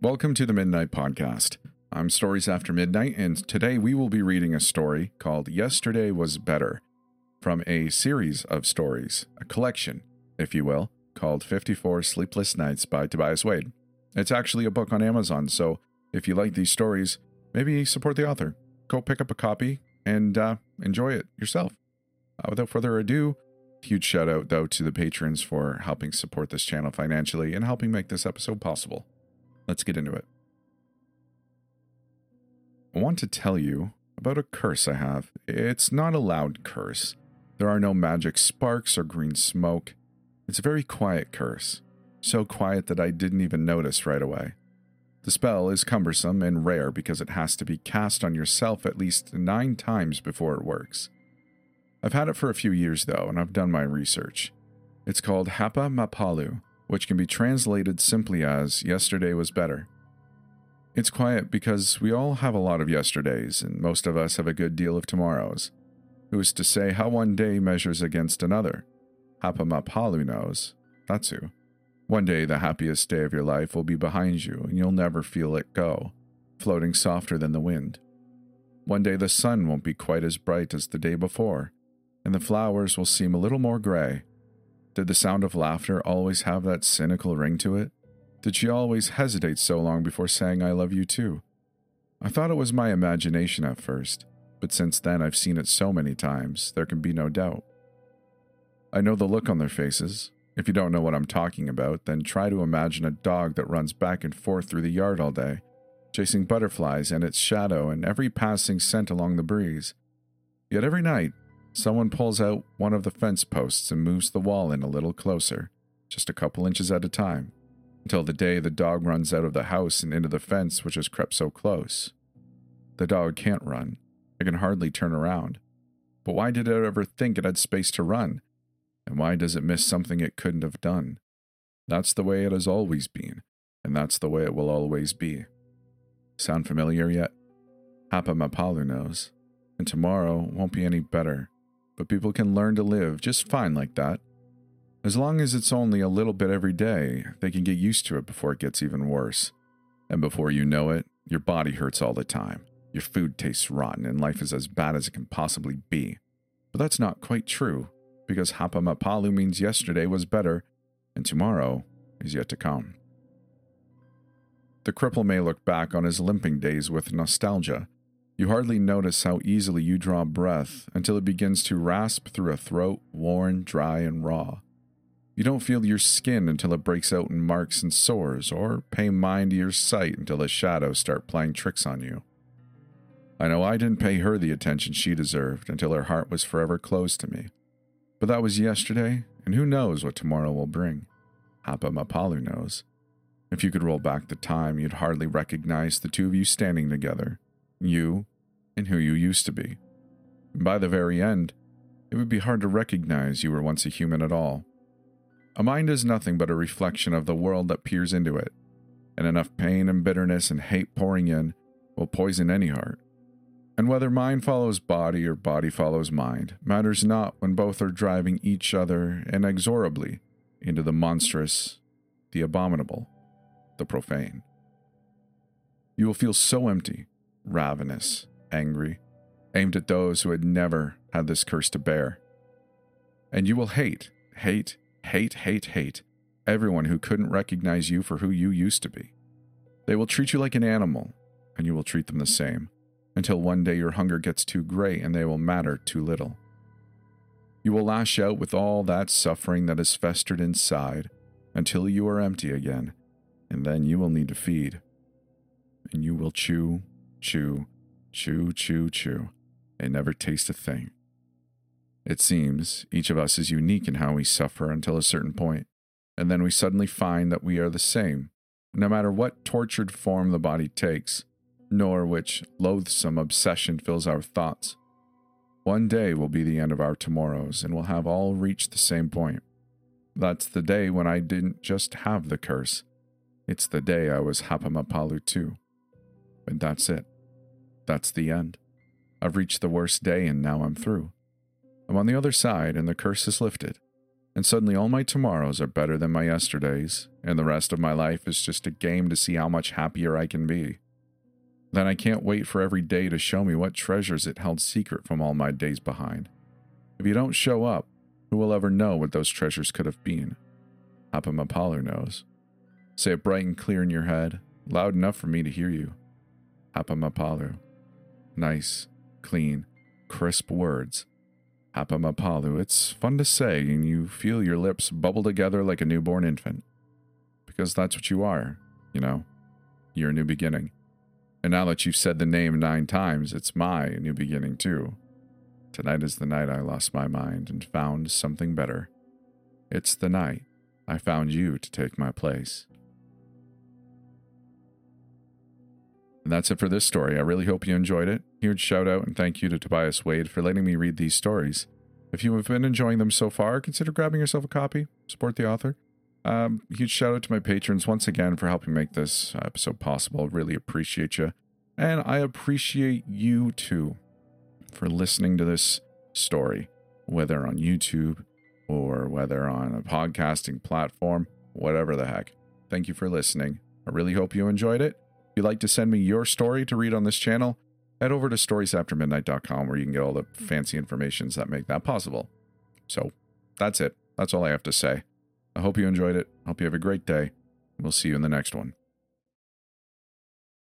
Welcome to the Midnight Podcast. I'm Stories After Midnight, and today we will be reading a story called Yesterday Was Better from a series of stories, a collection, if you will, called 54 Sleepless Nights by Tobias Wade. It's actually a book on Amazon, so if you like these stories, maybe support the author. Go pick up a copy and uh, enjoy it yourself. Uh, without further ado, huge shout out though to the patrons for helping support this channel financially and helping make this episode possible. Let's get into it. I want to tell you about a curse I have. It's not a loud curse. There are no magic sparks or green smoke. It's a very quiet curse. So quiet that I didn't even notice right away. The spell is cumbersome and rare because it has to be cast on yourself at least nine times before it works. I've had it for a few years though, and I've done my research. It's called Hapa Mapalu, which can be translated simply as yesterday was better. It's quiet because we all have a lot of yesterdays, and most of us have a good deal of tomorrows. Who is to say how one day measures against another? Hapa Mapalu knows. That's who. One day, the happiest day of your life will be behind you, and you'll never feel it go, floating softer than the wind. One day, the sun won't be quite as bright as the day before, and the flowers will seem a little more gray, did the sound of laughter always have that cynical ring to it? Did she always hesitate so long before saying I love you too? I thought it was my imagination at first, but since then I've seen it so many times, there can be no doubt. I know the look on their faces. If you don't know what I'm talking about, then try to imagine a dog that runs back and forth through the yard all day, chasing butterflies and its shadow and every passing scent along the breeze. Yet every night, Someone pulls out one of the fence posts and moves the wall in a little closer, just a couple inches at a time, until the day the dog runs out of the house and into the fence which has crept so close. The dog can't run. It can hardly turn around. But why did it ever think it had space to run? And why does it miss something it couldn't have done? That's the way it has always been, and that's the way it will always be. Sound familiar yet? Hapa Mapalu knows, and tomorrow won't be any better but people can learn to live just fine like that. As long as it's only a little bit every day, they can get used to it before it gets even worse. And before you know it, your body hurts all the time. Your food tastes rotten and life is as bad as it can possibly be. But that's not quite true, because Hapa Mapalu means yesterday was better, and tomorrow is yet to come. The cripple may look back on his limping days with nostalgia, you hardly notice how easily you draw breath until it begins to rasp through a throat worn, dry, and raw. You don't feel your skin until it breaks out in marks and sores, or pay mind to your sight until the shadows start playing tricks on you. I know I didn't pay her the attention she deserved until her heart was forever closed to me. But that was yesterday, and who knows what tomorrow will bring? Hapa Mapalu knows. If you could roll back the time, you'd hardly recognize the two of you standing together, you, and who you used to be. by the very end, it would be hard to recognize you were once a human at all. A mind is nothing but a reflection of the world that peers into it, and enough pain and bitterness and hate pouring in will poison any heart. And whether mind follows body or body follows mind matters not when both are driving each other inexorably into the monstrous, the abominable, the profane. You will feel so empty ravenous, angry, aimed at those who had never had this curse to bear. And you will hate, hate, hate, hate, hate everyone who couldn't recognize you for who you used to be. They will treat you like an animal, and you will treat them the same, until one day your hunger gets too great and they will matter too little. You will lash out with all that suffering that has festered inside until you are empty again, and then you will need to feed. And you will chew chew, chew, chew, chew, and never taste a thing. It seems each of us is unique in how we suffer until a certain point, and then we suddenly find that we are the same, no matter what tortured form the body takes, nor which loathsome obsession fills our thoughts. One day will be the end of our tomorrows, and we'll have all reached the same point. That's the day when I didn't just have the curse. It's the day I was Hapa Mapalu too. And that's it. That's the end. I've reached the worst day and now I'm through. I'm on the other side and the curse is lifted. and suddenly all my tomorrows are better than my yesterdays, and the rest of my life is just a game to see how much happier I can be. Then I can't wait for every day to show me what treasures it held secret from all my days behind. If you don't show up, who will ever know what those treasures could have been? Hapa knows. Say it bright and clear in your head, loud enough for me to hear you. Hapa Nice, clean, crisp words Hapamapalu. It's fun to say, and you feel your lips bubble together like a newborn infant. Because that's what you are, you know? You're a new beginning. And now that you've said the name nine times, it's my new beginning too. Tonight is the night I lost my mind and found something better. It's the night I found you to take my place. And that's it for this story. I really hope you enjoyed it. Huge shout out and thank you to Tobias Wade for letting me read these stories. If you have been enjoying them so far, consider grabbing yourself a copy, support the author. Um, huge shout out to my patrons once again for helping make this episode possible. Really appreciate you. And I appreciate you too for listening to this story, whether on YouTube or whether on a podcasting platform, whatever the heck. Thank you for listening. I really hope you enjoyed it you'd like to send me your story to read on this channel, head over to storiesaftermidnight.com where you can get all the hmm. fancy informations that make that possible. So that's it. That's all I have to say. I hope you enjoyed it. Hope you have a great day. We'll see you in the next one.